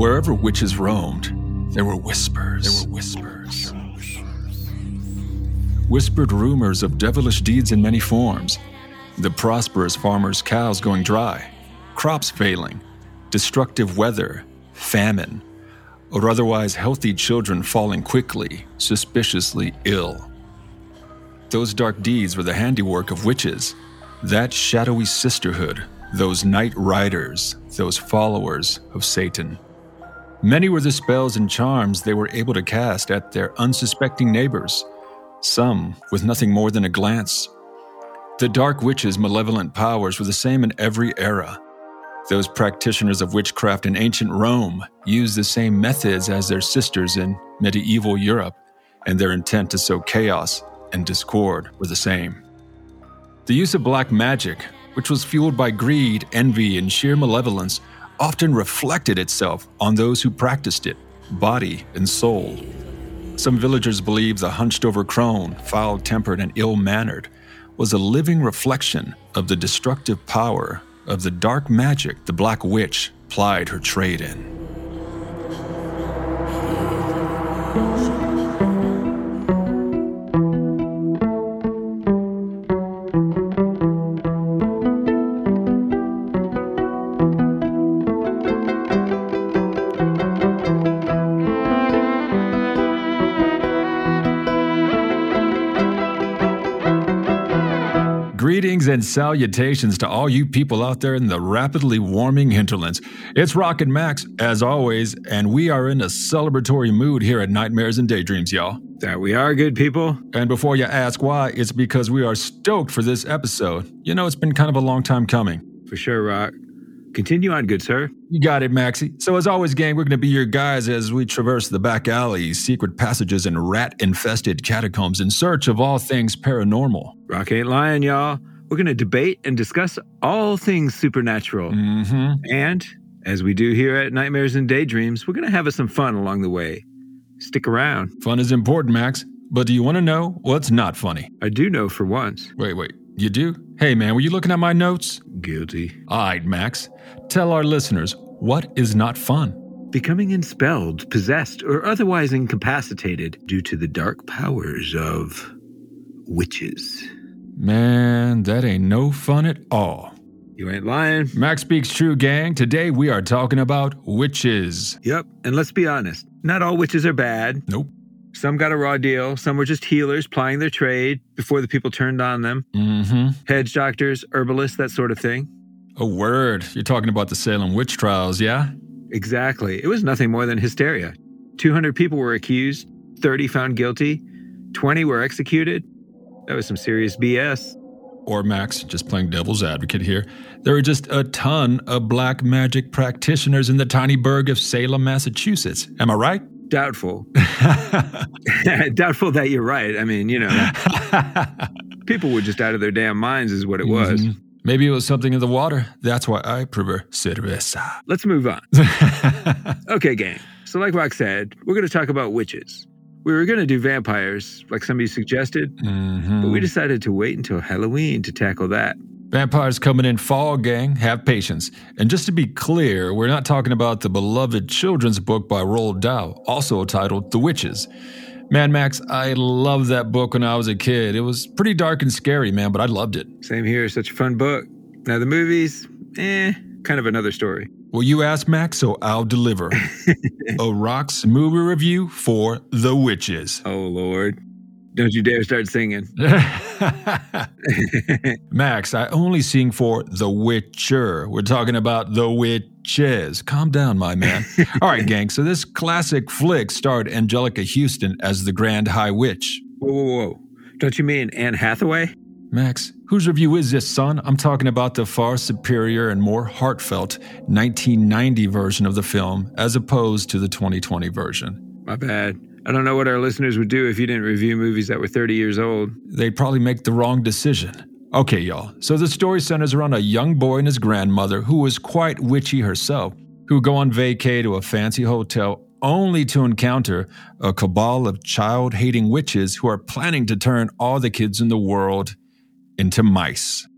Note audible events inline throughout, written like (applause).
Wherever witches roamed, there were whispers. There were whispers. Whispered rumors of devilish deeds in many forms. The prosperous farmer's cows going dry, crops failing, destructive weather, famine, or otherwise healthy children falling quickly, suspiciously ill. Those dark deeds were the handiwork of witches, that shadowy sisterhood, those night riders, those followers of Satan. Many were the spells and charms they were able to cast at their unsuspecting neighbors, some with nothing more than a glance. The dark witches' malevolent powers were the same in every era. Those practitioners of witchcraft in ancient Rome used the same methods as their sisters in medieval Europe, and their intent to sow chaos and discord were the same. The use of black magic, which was fueled by greed, envy, and sheer malevolence, often reflected itself on those who practiced it, body and soul. Some villagers believed the hunched over crone, foul tempered and ill mannered, was a living reflection of the destructive power of the dark magic the Black Witch plied her trade in. And salutations to all you people out there in the rapidly warming hinterlands. It's Rock and Max, as always, and we are in a celebratory mood here at Nightmares and Daydreams, y'all. That we are good people. And before you ask why, it's because we are stoked for this episode. You know, it's been kind of a long time coming. For sure, Rock. Continue on, good sir. You got it, Maxie. So, as always, gang, we're going to be your guys as we traverse the back alleys, secret passages, and rat infested catacombs in search of all things paranormal. Rock ain't lying, y'all. We're going to debate and discuss all things supernatural. Mm-hmm. And as we do here at Nightmares and Daydreams, we're going to have some fun along the way. Stick around. Fun is important, Max. But do you want to know what's not funny? I do know for once. Wait, wait. You do? Hey, man, were you looking at my notes? Guilty. All right, Max. Tell our listeners what is not fun. Becoming expelled, possessed, or otherwise incapacitated due to the dark powers of witches. Man, that ain't no fun at all. You ain't lying. Max Speaks True, gang. Today we are talking about witches. Yep. And let's be honest, not all witches are bad. Nope. Some got a raw deal. Some were just healers plying their trade before the people turned on them. Mm-hmm. Hedge doctors, herbalists, that sort of thing. A word. You're talking about the Salem witch trials, yeah? Exactly. It was nothing more than hysteria. 200 people were accused, 30 found guilty, 20 were executed. That was some serious BS. Or Max, just playing devil's advocate here. There are just a ton of black magic practitioners in the tiny burg of Salem, Massachusetts. Am I right? Doubtful. (laughs) (laughs) Doubtful that you're right. I mean, you know, (laughs) people were just out of their damn minds, is what it was. Mhm. Maybe it was something in the water. That's why I prefer cerveza. Let's move on. Okay, gang. So, like Rock said, we're going to talk about witches. We were going to do vampires, like somebody suggested, Mhm. but we decided to wait until Halloween to tackle that. Vampires coming in fall, gang. Have patience. And just to be clear, we're not talking about the beloved children's book by Roald Dahl, also titled The Witches. Man, Max, I loved that book when I was a kid. It was pretty dark and scary, man, but I loved it. Same here, such a fun book. Now, the movies, eh, kind of another story. Well, you asked Max, so I'll deliver. (laughs) a Rocks movie review for The Witches. Oh, Lord. Don't you dare start singing. (laughs) (laughs) Max, I only sing for The Witcher. We're talking about The Witches. Calm down, my man. All right, gang. So this classic flick starred Anjelica Huston as the Grand High Witch. Whoa, whoa, whoa. Don't you mean Anne Hathaway? Max, whose review is this, son? I'm talking about the far superior and more heartfelt 1990 version of the film as opposed to the 2020 version. My bad. I don't know what our listeners would do if you didn't review movies that were 30 years old. they'd probably make the wrong decision. Okay, y'all. So the story centers around a young boy and his grandmother, who was quite witchy herself, who go on vacay to a fancy hotel only to encounter a cabal of child hating witches who are planning to turn all the kids in the world into mice.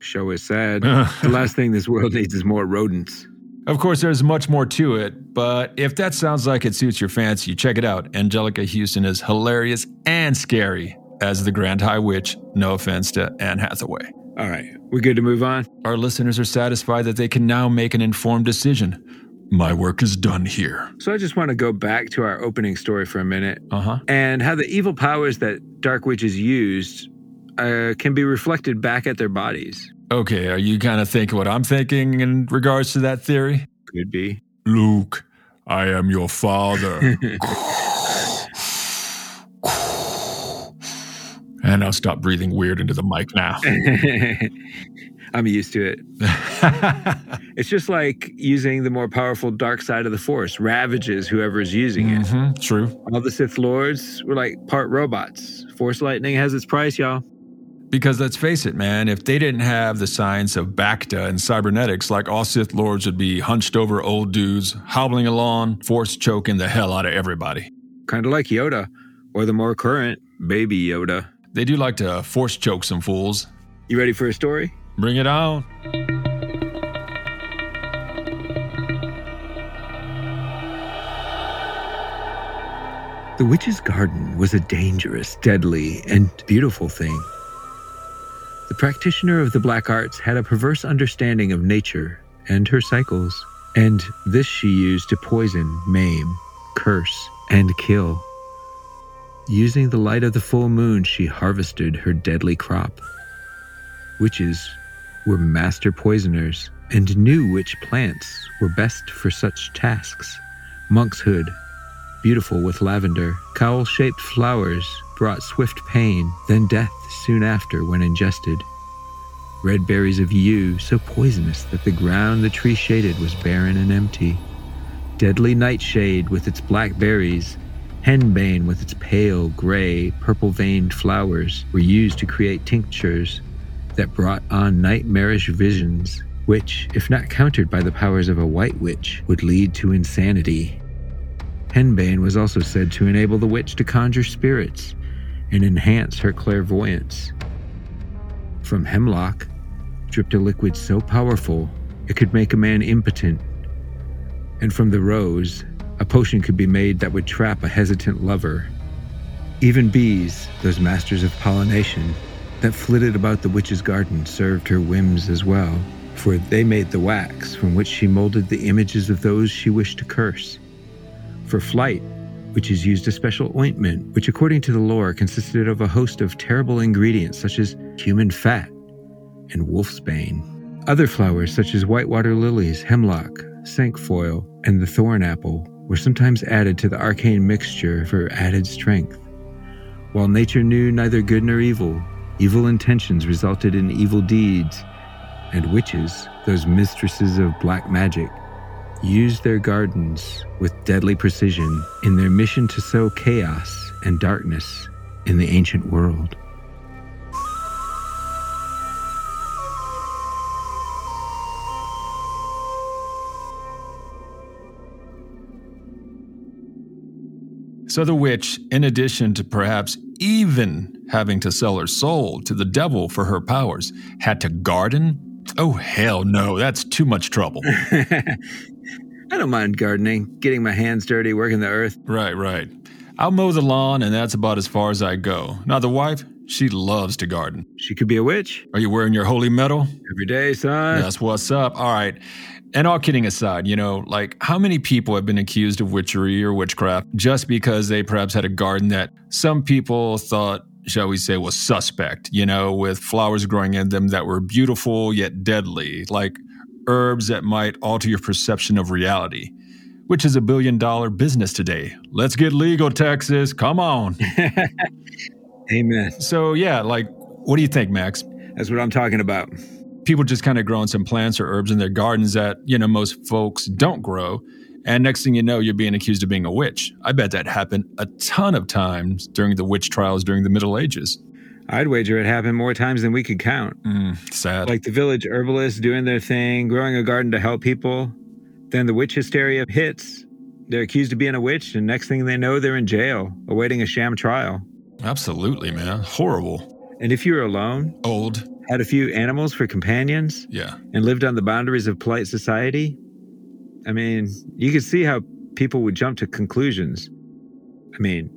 Show is sad. (laughs) the last thing this world needs is more rodents. Of course, there's much more to it, but if that sounds like it suits your fancy, check it out. Anjelica Huston is hilarious and scary as the Grand High Witch. No offense to Anne Hathaway. All right, we good to move on? Our listeners are satisfied that they can now make an informed decision. My work is done here. So I just want to go back to our opening story for a minute Uh huh. and how the evil powers that dark witches used uh, can be reflected back at their bodies. Okay, are you kind of thinking what I'm thinking in regards to that theory? Could be. Luke, I am your father. (laughs) and I'll stop breathing weird into the mic now. (laughs) I'm used to it. (laughs) It's just like using the more powerful dark side of the force, ravages whoever is using it. hmm true. All the Sith Lords were like part robots. Force lightning has its price, y'all. Because let's face it, man, if they didn't have the science of Bacta and cybernetics, like all Sith Lords would be hunched over old dudes, hobbling along, force choking the hell out of everybody. Kind of like Yoda, or the more current Baby Yoda. They do like to force choke some fools. You ready for a story? Bring it on. The witch's garden was a dangerous, deadly, and beautiful thing. The practitioner of the black arts had a perverse understanding of nature and her cycles, and this she used to poison, maim, curse, and kill. Using the light of the full moon, she harvested her deadly crop. Witches were master poisoners and knew which plants were best for such tasks. Monkshood, beautiful with lavender, cowl shaped flowers brought swift pain, then death soon after when ingested. Red berries of yew, so poisonous that the ground the tree shaded was barren and empty. Deadly nightshade with its black berries, henbane with its pale, gray, purple veined flowers were used to create tinctures that brought on nightmarish visions, which, if not countered by the powers of a white witch, would lead to insanity. Henbane was also said to enable the witch to conjure spirits and enhance her clairvoyance. From hemlock dripped a liquid so powerful it could make a man impotent. And from the rose, a potion could be made that would trap a hesitant lover. Even bees, those masters of pollination, that flitted about the witch's garden served her whims as well, for they made the wax from which she molded the images of those she wished to curse. For flight, which is used a special ointment, which, according to the lore, consisted of a host of terrible ingredients such as human fat and wolf's bane. Other flowers, such as whitewater lilies, hemlock, cinquefoil, and the thorn apple, were sometimes added to the arcane mixture for added strength. While nature knew neither good nor evil, evil intentions resulted in evil deeds, and witches, those mistresses of black magic, used their gardens with deadly precision in their mission to sow chaos and darkness in the ancient world. So the witch, in addition to perhaps even having to sell her soul to the devil for her powers, had to garden? Oh, hell no, that's too much trouble. (laughs) I don't mind gardening, getting my hands dirty, working the earth. right, right. I'll mow the lawn, and that's about as far as I go. Now, the wife, she loves to garden. She could be a witch Are you wearing your holy medal? every day, son. That's what's up. All right. And all kidding aside, you know, like how many people have been accused of witchery or witchcraft just because they perhaps had a garden that some people thought, shall we say, was suspect, you know, with flowers growing in them that were beautiful yet deadly, like herbs that might alter your perception of reality, which is a billion dollar business today. Let's get legal, Texas. Come on. (laughs) Amen. so, yeah, like, what do you think, Max? That's what I'm talking about. people just kind of growing some plants or herbs in their gardens that you know most folks don't grow and next thing you know you're being accused of being a witch i bet that happened a ton of times during the witch trials during the middle ages I'd wager it happened more times than we could count. mm, sad Like the village herbalists doing their thing, growing a garden to help people. Then the witch hysteria hits. They're accused of being a witch, and next thing they know, they're in jail, awaiting a sham trial. absolutely man horrible And if you were alone, old had a few animals for companions, yeah and lived on the boundaries of polite society, I mean, you could see how people would jump to conclusions. I mean,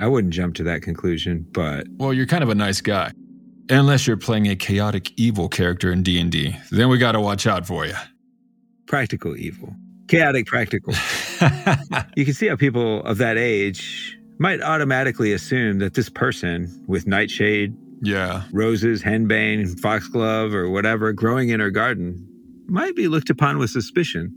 I wouldn't jump to that conclusion, but Well, you're kind of a nice guy. Unless you're playing a chaotic evil character in D&D. Then we got to watch out for you. practical evil. Chaotic practical. (laughs) you can see how people of that age might automatically assume that this person with nightshade, yeah. roses, henbane, foxglove, or whatever growing in her garden might be looked upon with suspicion.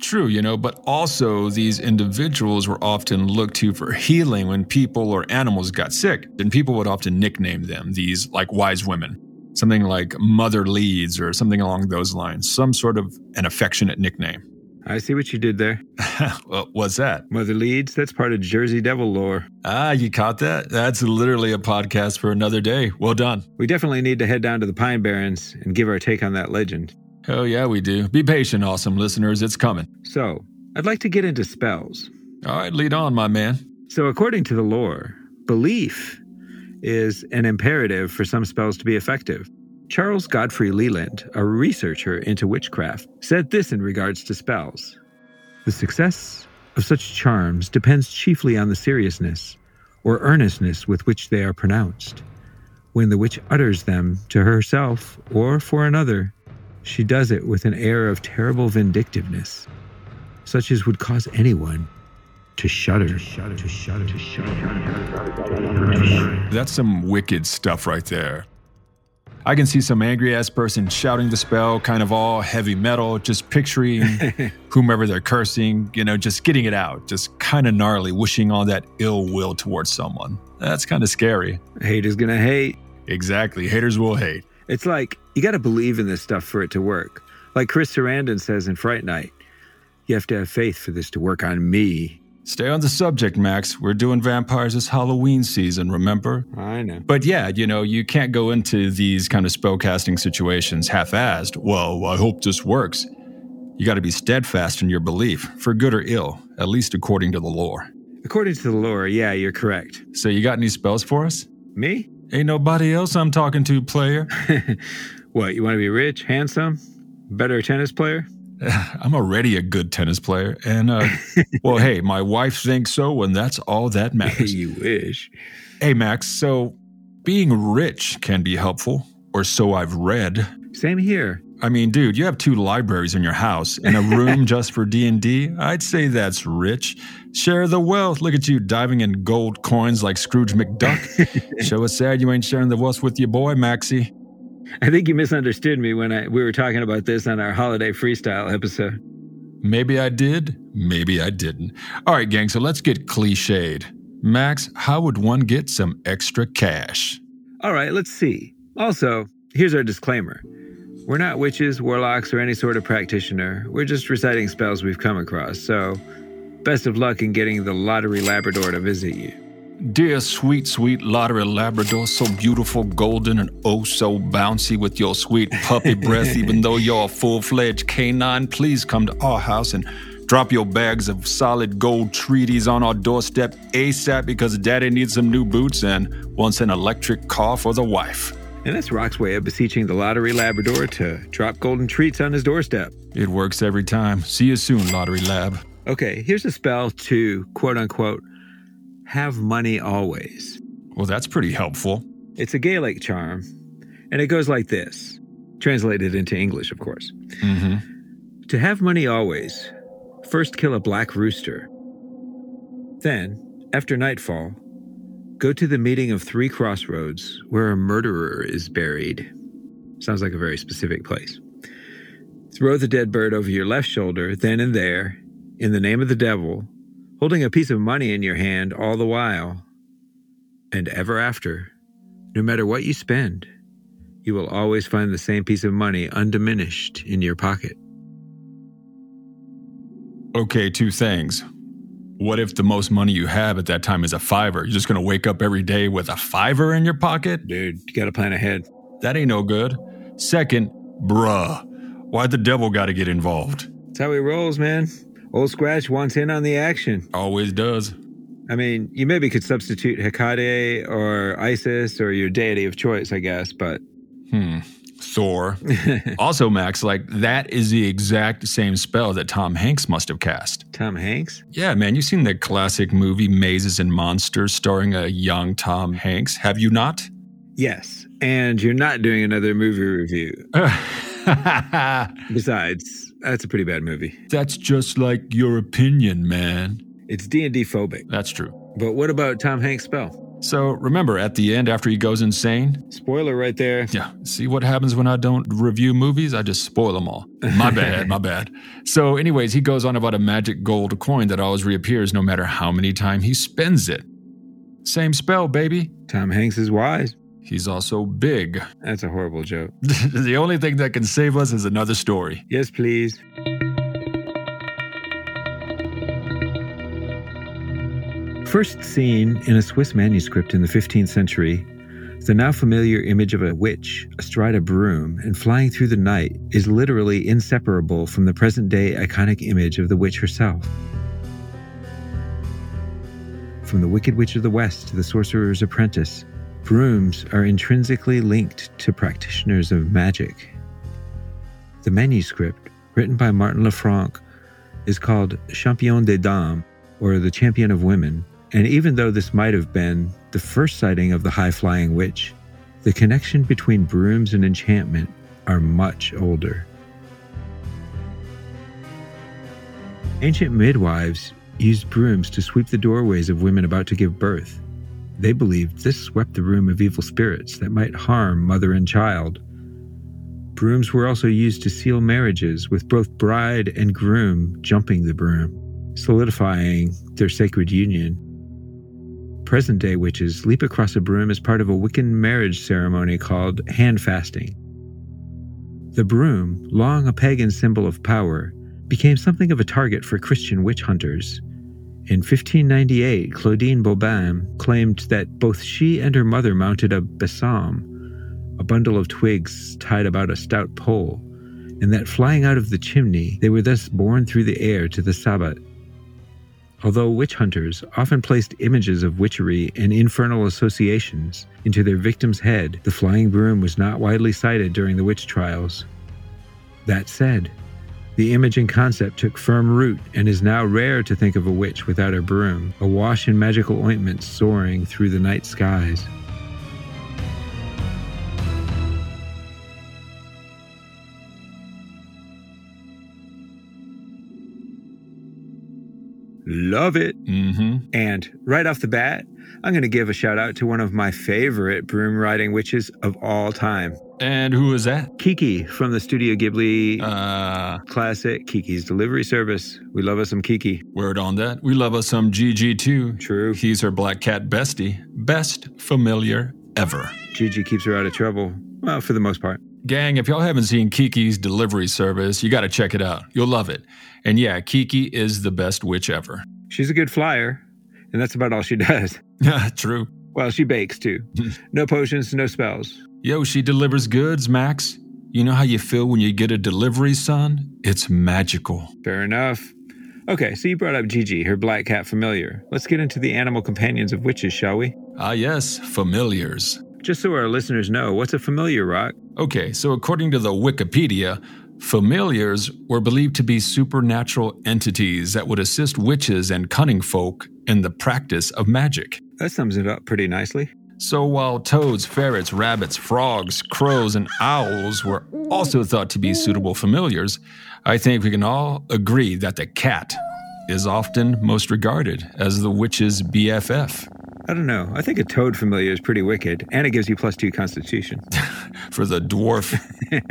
True, you know, but also these individuals were often looked to for healing when people or animals got sick. And people would often nickname them these like wise women. Something like Mother Leeds or something along those lines. Some sort of an affectionate nickname. I see what you did there. (laughs) what's that? Mother Leeds, that's part of Jersey Devil lore. Ah, you caught that? That's literally a podcast for another day. Well done. We definitely need to head down to the Pine Barrens and give our take on that legend. Hell yeah, we do. Be patient, awesome listeners. It's coming. So, I'd like to get into spells. All right, lead on, my man. So, according to the lore, belief is an imperative for some spells to be effective. Charles Godfrey Leland, a researcher into witchcraft, said this in regards to spells The success of such charms depends chiefly on the seriousness or earnestness with which they are pronounced. When the witch utters them to herself or for another, she does it with an air of terrible vindictiveness, such as would cause anyone to shudder, to shudder, to shudder, to shudder. That's some wicked stuff right there. I can see some angry ass person shouting the spell, kind of all heavy metal, just picturing (laughs) whomever they're cursing, you know, just getting it out, just kind of gnarly, wishing all that ill will towards someone. That's kind of scary. Haters gonna hate. Exactly. Haters will hate. It's like you got to believe in this stuff for it to work. Like Chris Sarandon says in Fright Night, you have to have faith for this to work on me. Stay on the subject, Max. We're doing vampires this Halloween season, remember? I know. But yeah, you know, you can't go into these kind of spellcasting situations half assed. Well, I hope this works. You got to be steadfast in your belief, for good or ill, at least according to the lore. According to the lore, yeah, you're correct. So, you got any spells for us? Me? Ain't nobody else I'm talking to, player. (laughs) what, you want to be rich, handsome, better tennis player? (sighs) I'm already a good tennis player. And, uh, (laughs) well, hey, my wife thinks so, and that's all that matters. (laughs) you wish. Hey, Max, so being rich can be helpful, or so I've read. Same here. I mean, dude, you have two libraries in your house and a room (laughs) just for D&D. I'd say that's rich. Share the wealth. Look at you diving in gold coins like Scrooge McDuck. (laughs) Show us sad you ain't sharing the wealth with your boy, Maxie. I think you misunderstood me when I, we were talking about this on our holiday freestyle episode. Maybe I did, maybe I didn't. All right, gang, so let's get cliched. Max, how would one get some extra cash? All right, let's see. Also, here's our disclaimer. We're not witches, warlocks, or any sort of practitioner. We're just reciting spells we've come across, so best of luck in getting the Lottery Labrador to visit you. Dear sweet, sweet lottery Labrador, so beautiful, golden, and oh so bouncy with your sweet puppy (laughs) breath, even though you're a full fledged canine, please come to our house and drop your bags of solid gold treaties on our doorstep ASAP because daddy needs some new boots and wants an electric car for the wife. And that's Rock's way of beseeching the Lottery Labrador to drop golden treats on his doorstep. It works every time. See you soon, Lottery Lab. Okay, here's a spell to quote unquote have money always. Well, that's pretty helpful. It's a Gaelic charm, and it goes like this translated into English, of course. Mm-hmm. To have money always, first kill a black rooster. Then, after nightfall, go to the meeting of three crossroads where a murderer is buried. Sounds like a very specific place. Throw the dead bird over your left shoulder, then and there, in the name of the devil, holding a piece of money in your hand all the while. And ever after, no matter what you spend, you will always find the same piece of money undiminished in your pocket. Okay, two things. What if the most money you have at that time is a fiver? You're just gonna wake up every day with a fiver in your pocket? Dude, you gotta plan ahead. That ain't no good. Second, bruh, why'd the devil gotta get involved? That's how he rolls, man. Old Scratch wants in on the action. Always does. I mean, you maybe could substitute Hecate or Isis or your deity of choice, I guess, but Hmm. Thor. (laughs) also, Max, like that is the exact same spell that Tom Hanks must have cast. Tom Hanks? Yeah, man, you've seen the classic movie Mazes and Monsters starring a young Tom Hanks, have you not? Yes. And you're not doing another movie review. (laughs) Besides, that's a pretty bad movie. That's just like your opinion, man. It's D&D phobic. That's true. But what about Tom Hanks' spell? So remember, at the end, after he goes insane, Spoiler right there. yeah, see what happens when I don't review movies? I just spoil them all. My (laughs) bad, my bad. So, anyways, he goes on about a magic gold coin that always reappears no matter how many times he spends it. Same spell, baby. Tom Hanks is wise. He's also big. That's a horrible joke. (laughs) the only thing that can save us is another story. Yes, please. First seen in a Swiss manuscript in the 15th century, the now familiar image of a witch astride a broom and flying through the night is literally inseparable from the present day iconic image of the witch herself. From the Wicked Witch of the West to the Sorcerer's Apprentice, brooms are intrinsically linked to practitioners of magic. The manuscript, written by Martin Le Franc, is called Champion des Dames, or the Champion of Women, and even though this might have been the first sighting of the high flying witch, the connection between brooms and enchantment are much older. Ancient midwives used brooms to sweep the doorways of women about to give birth. They believed this swept the room of evil spirits that might harm mother and child. Brooms were also used to seal marriages, with both bride and groom jumping the broom, solidifying their sacred union. Present day witches leap across a broom as part of a Wiccan marriage ceremony called hand fasting. The broom, long a pagan symbol of power, became something of a target for Christian witch hunters. In 1598, Claudine Boban claimed that both she and her mother mounted a besom, a bundle of twigs tied about a stout pole, and that flying out of the chimney, they were thus borne through the air to the Sabbat. Although witch hunters often placed images of witchery and infernal associations into their victim's head, the flying broom was not widely cited during the witch trials. That said, the image and concept took firm root and is now rare to think of a witch without a broom, awash in magical ointment soaring through the night skies. Love it. Mm-hmm. And right off the bat, I'm going to give a shout out to one of my favorite broom riding witches of all time, And who is that? Kiki from the Studio Ghibli Uh, classic Kiki's Delivery Service. We love us some Kiki. word on that. We love us some Jiji too. True. He's her black cat bestie. Best familiar ever. Jiji keeps her out of trouble. Well, for the most part. Gang, if y'all haven't seen Kiki's delivery service, you got to check it out. You'll love it. And yeah, Kiki is the best witch ever. She's a good flyer, and that's about all she (laughs) does. Yeah, (laughs) true. Well, she bakes too. (laughs) No potions, no spells. Yo, she delivers goods, Max. You know how you feel when you get a delivery, son? It's magical. Fair enough. Okay, so you brought up Jiji, her black cat familiar. Let's get into the animal companions of witches, shall we? Ah, yes, familiars. Just so our listeners know, what's a familiar, Rock? Okay, so according to the Wikipedia, familiars were believed to be supernatural entities that would assist witches and cunning folk in the practice of magic. That sums it up pretty nicely. So while toads, ferrets, rabbits, frogs, crows, and owls were also thought to be suitable familiars, I think we can all agree that the cat is often most regarded as the witch's BFF. I don't know. I think a toad familiar is pretty wicked, and it gives you plus two constitution. (laughs) For the dwarf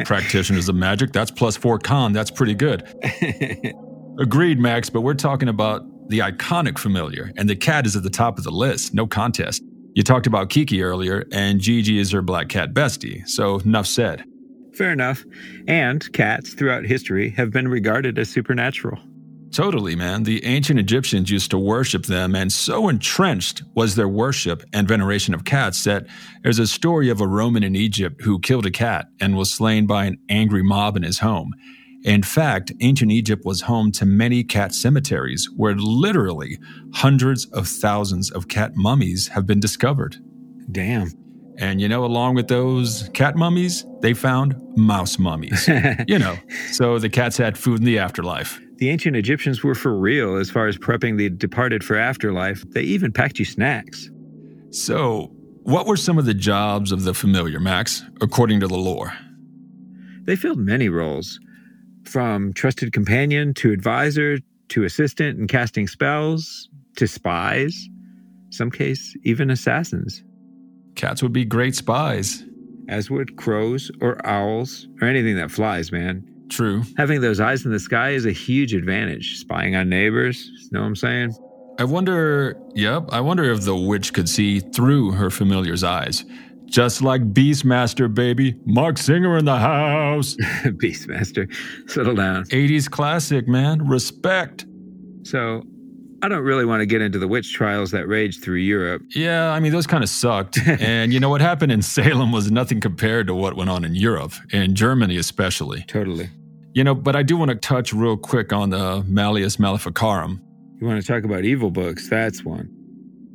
(laughs) practitioners of magic, that's plus four con. That's pretty good. (laughs) Agreed, Max, but we're talking about the iconic familiar, and the cat is at the top of the list. No contest. You talked about Kiki earlier, and Jiji is her black cat bestie, so enough said. Fair enough. And cats throughout history have been regarded as supernatural. Totally, man. The ancient Egyptians used to worship them, and so entrenched was their worship and veneration of cats that there's a story of a Roman in Egypt who killed a cat and was slain by an angry mob in his home. In fact, ancient Egypt was home to many cat cemeteries where literally hundreds of thousands of cat mummies have been discovered. Damn. And you know, along with those cat mummies, they found mouse mummies. (laughs) you know, so the cats had food in the afterlife. The ancient Egyptians were for real as far as prepping the departed for afterlife. They even packed you snacks. So, what were some of the jobs of the familiar, Max, according to the lore? They filled many roles, from trusted companion to advisor to assistant in casting spells to spies, some case even assassins. Cats would be great spies. As would crows or owls or anything that flies, man. True. Having those eyes in the sky is a huge advantage. Spying on neighbors, you know what I'm saying? I wonder, yep, I wonder if the witch could see through her familiar's eyes. Just like Beastmaster, baby. Marc Singer in the house. (laughs) Beastmaster, settle down. 80s classic, man. Respect. So, I don't really want to get into the witch trials that raged through Europe. Yeah, I mean, those kind of sucked. (laughs) and you know, what happened in Salem was nothing compared to what went on in Europe, in Germany especially. Totally. You know, but I do want to touch real quick on the Malleus Maleficarum. You want to talk about evil books? That's one.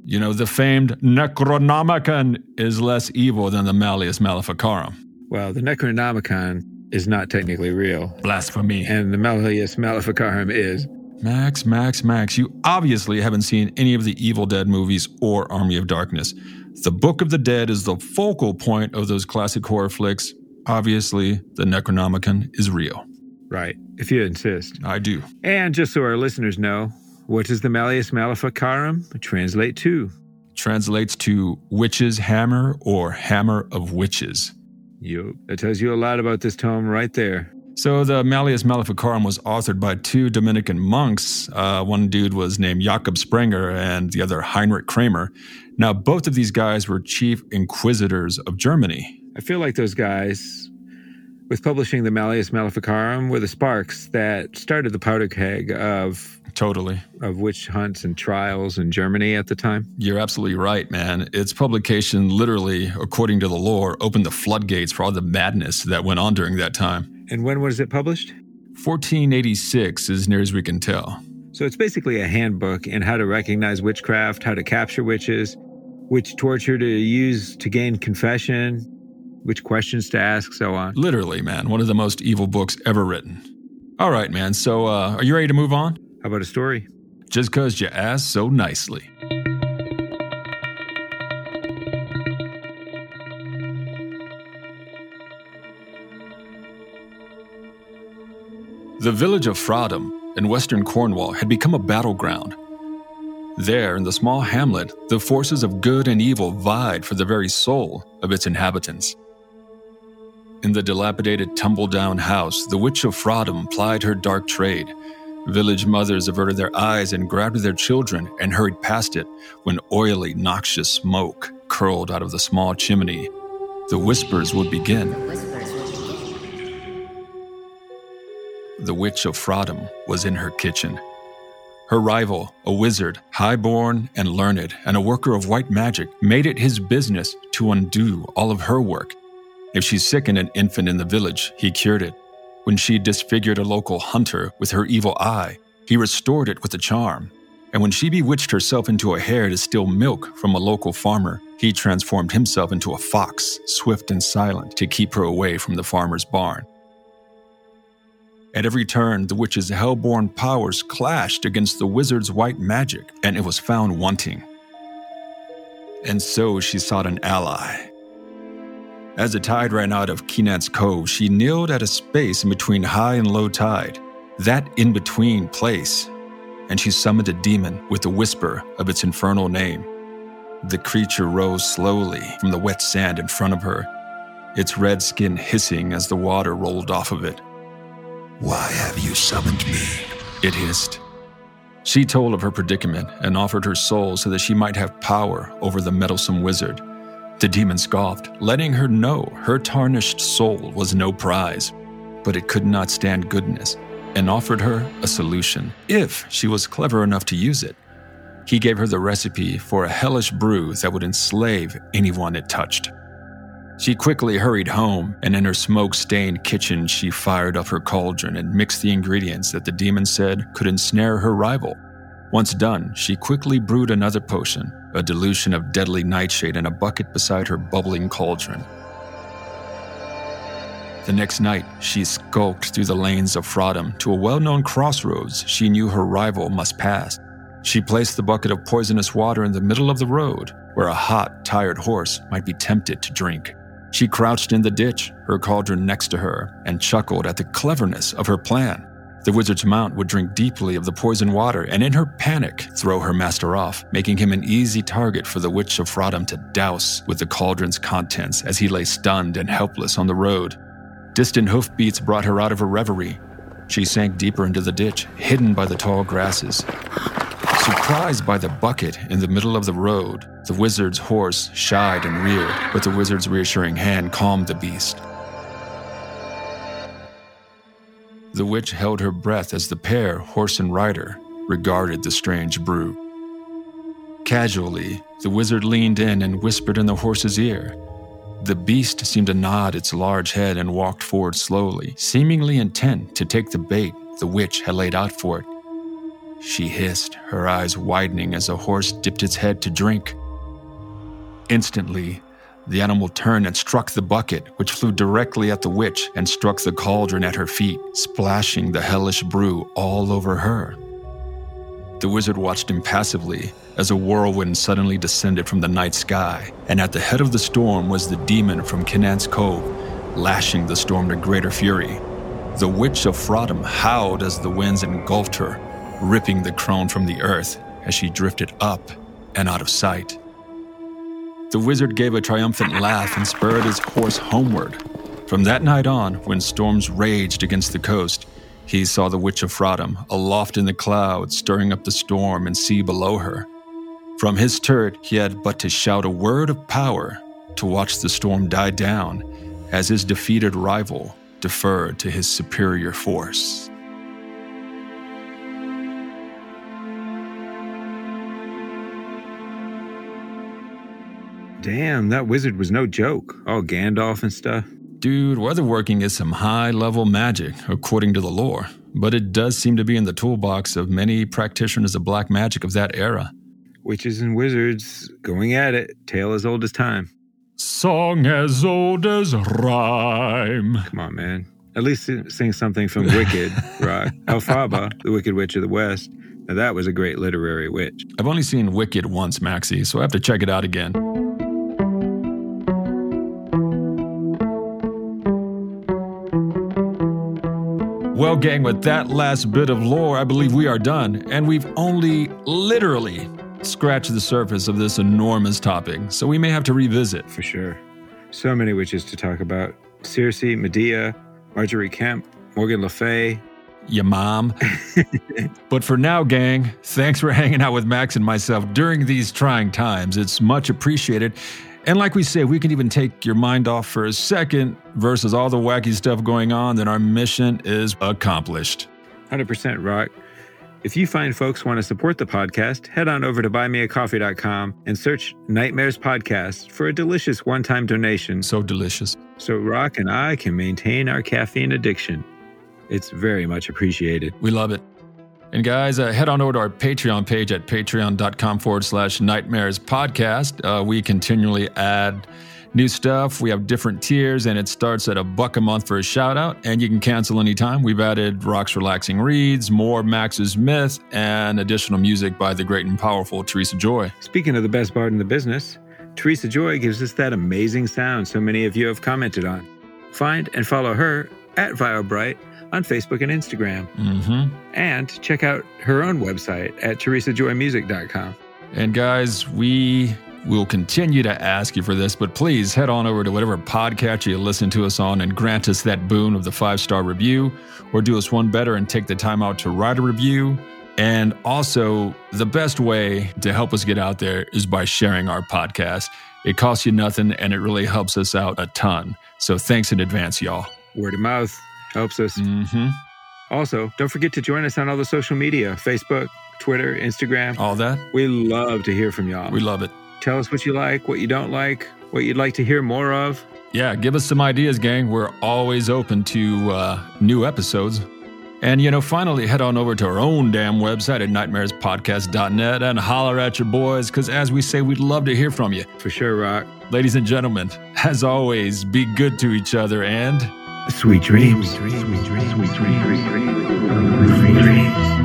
You know, the famed Necronomicon is less evil than the Malleus Maleficarum. Well, the Necronomicon is not technically real. Blasphemy. And the Malleus Maleficarum is. Max, Max, Max, you obviously haven't seen any of the Evil Dead movies or Army of Darkness. The Book of the Dead is the focal point of those classic horror flicks. Obviously, the Necronomicon is real. Right, if you insist. I do. And just so our listeners know, what does the Malleus Maleficarum translate to? Translates to witch's hammer or hammer of witches. Yup, that tells you a lot about this tome right there. So the Malleus Maleficarum was authored by two Dominican monks. Uh, one dude was named Jakob Sprenger and the other Heinrich Kramer. Now, both of these guys were chief inquisitors of Germany. I feel like those guys, with publishing the Malleus Maleficarum, were the sparks that started the powder keg of Totally. of witch hunts and trials in Germany at the time. You're absolutely right, man. Its publication literally, according to the lore, opened the floodgates for all the madness that went on during that time. And when was it published? 1486, as near as we can tell. So it's basically a handbook in how to recognize witchcraft, how to capture witches, which torture to use to gain confession, which questions to ask, so on. Literally, man, one of the most evil books ever written. All right, man. So, uh, are you ready to move on? How about a story? Just because you asked so nicely. The village of Fraddam in western Cornwall had become a battleground. There, in the small hamlet, the forces of good and evil vied for the very soul of its inhabitants. In the dilapidated, tumble down house, the Witch of Fraddam plied her dark trade. Village mothers averted their eyes and grabbed their children and hurried past it when oily, noxious smoke curled out of the small chimney. The whispers would begin. The Witch of Fraddam was in her kitchen. Her rival, a wizard, high-born and learned, and a worker of white magic, made it his business to undo all of her work. If she sickened an infant in the village, he cured it. When she disfigured a local hunter with her evil eye, he restored it with a charm. And when she bewitched herself into a hare to steal milk from a local farmer, he transformed himself into a fox, swift and silent, to keep her away from the farmer's barn. At every turn, the witch's hell-born powers clashed against the wizard's white magic, and it was found wanting. And so she sought an ally. As the tide ran out of Keenat's Cove, she kneeled at a space in between high and low tide, that in between place, and she summoned a demon with the whisper of its infernal name. The creature rose slowly from the wet sand in front of her, its red skin hissing as the water rolled off of it. Why have you summoned me? It hissed. She told of her predicament and offered her soul so that she might have power over the meddlesome wizard. The demon scoffed, letting her know her tarnished soul was no prize, but it could not stand goodness, and offered her a solution if she was clever enough to use it. He gave her the recipe for a hellish brew that would enslave anyone it touched. She quickly hurried home, and in her smoke stained kitchen, she fired up her cauldron and mixed the ingredients that the demon said could ensnare her rival. Once done, she quickly brewed another potion a dilution of deadly nightshade in a bucket beside her bubbling cauldron. The next night, she skulked through the lanes of Fraddam to a well known crossroads she knew her rival must pass. She placed the bucket of poisonous water in the middle of the road, where a hot, tired horse might be tempted to drink. She crouched in the ditch, her cauldron next to her, and chuckled at the cleverness of her plan. The wizard's mount would drink deeply of the poison water and, in her panic, throw her master off, making him an easy target for the Witch of Fraddam to douse with the cauldron's contents as he lay stunned and helpless on the road. Distant hoofbeats brought her out of her reverie. She sank deeper into the ditch, hidden by the tall grasses. Surprised by the bucket in the middle of the road, the wizard's horse shied and reared, but the wizard's reassuring hand calmed the beast. The witch held her breath as the pair, horse and rider, regarded the strange brew. Casually, the wizard leaned in and whispered in the horse's ear. The beast seemed to nod its large head and walked forward slowly, seemingly intent to take the bait the witch had laid out for it. She hissed, her eyes widening as the horse dipped its head to drink. Instantly, the animal turned and struck the bucket, which flew directly at the witch and struck the cauldron at her feet, splashing the hellish brew all over her. The wizard watched impassively as a whirlwind suddenly descended from the night sky, and at the head of the storm was the demon from Kinant's Cove, lashing the storm to greater fury. The witch of Fraddam howled as the winds engulfed her, ripping the crone from the earth as she drifted up and out of sight. The wizard gave a triumphant laugh and spurred his horse homeward. From that night on, when storms raged against the coast, he saw the Witch of Fraddam aloft in the clouds, stirring up the storm and sea below her. From his turret, he had but to shout a word of power to watch the storm die down as his defeated rival deferred to his superior force. Damn, that wizard was no joke. All Gandalf and stuff. Dude, weatherworking is some high level magic, according to the lore, but it does seem to be in the toolbox of many practitioners of black magic of that era. Witches and wizards going at it, tale as old as time. Song as old as rhyme. Come on, man. At least sing something from Wicked, (laughs) Rock. Elphaba, the Wicked Witch of the West. Now that was a great literary witch. I've only seen Wicked once, Maxie, so I have to check it out again. Well, gang, with that last bit of lore, I believe we are done. And we've only literally scratched the surface of this enormous topic, so we may have to revisit. For sure. So many witches to talk about Circe, Medea, Marjorie Kemp, Morgan Le Fay. Your mom. (laughs) but for now, gang, thanks for hanging out with Max and myself during these trying times. It's much appreciated. And like we say, we can even take your mind off for a second versus all the wacky stuff going on, then our mission is accomplished. 100% rock. If you find folks want to support the podcast, head on over to buymeacoffee.com and search Nightmares Podcast for a delicious one time donation. So delicious. So Rock and I can maintain our caffeine addiction. It's very much appreciated. We love it. And guys, uh, head on over to our Patreon page at patreon.com forward slash nightmares podcast. Uh, we continually add new stuff. We have different tiers, and it starts at a buck a month for a shout out, and you can cancel anytime. We've added Rock's Relaxing Reads, more Max's Myth, and additional music by the great and powerful Teresa Joy. Speaking of the best bard in the business, Teresa Joy gives us that amazing sound so many of you have commented on. Find and follow her at VioBright on Facebook and Instagram. Mm-hmm. And check out her own website at teresajoymusic.com. And guys, we will continue to ask you for this, but please head on over to whatever podcast you listen to us on and grant us that boon of the five star review, or do us one better and take the time out to write a review. And also, the best way to help us get out there is by sharing our podcast. It costs you nothing and it really helps us out a ton. So thanks in advance, y'all. Word of mouth Helps us. Mm-hmm. Also, don't forget to join us on all the social media Facebook, Twitter, Instagram. All that. We love to hear from y'all. We love it. Tell us what you like, what you don't like, what you'd like to hear more of. Yeah, give us some ideas, gang. We're always open to uh, new episodes. And, you know, finally head on over to our own damn website at nightmarespodcast.net and holler at your boys, because as we say, we'd love to hear from you. For sure, Rock. Ladies and gentlemen, as always, be good to each other and Sweet dreams. Sweet dreams. Sweet dreams. Sweet dreams. Sweet dreams.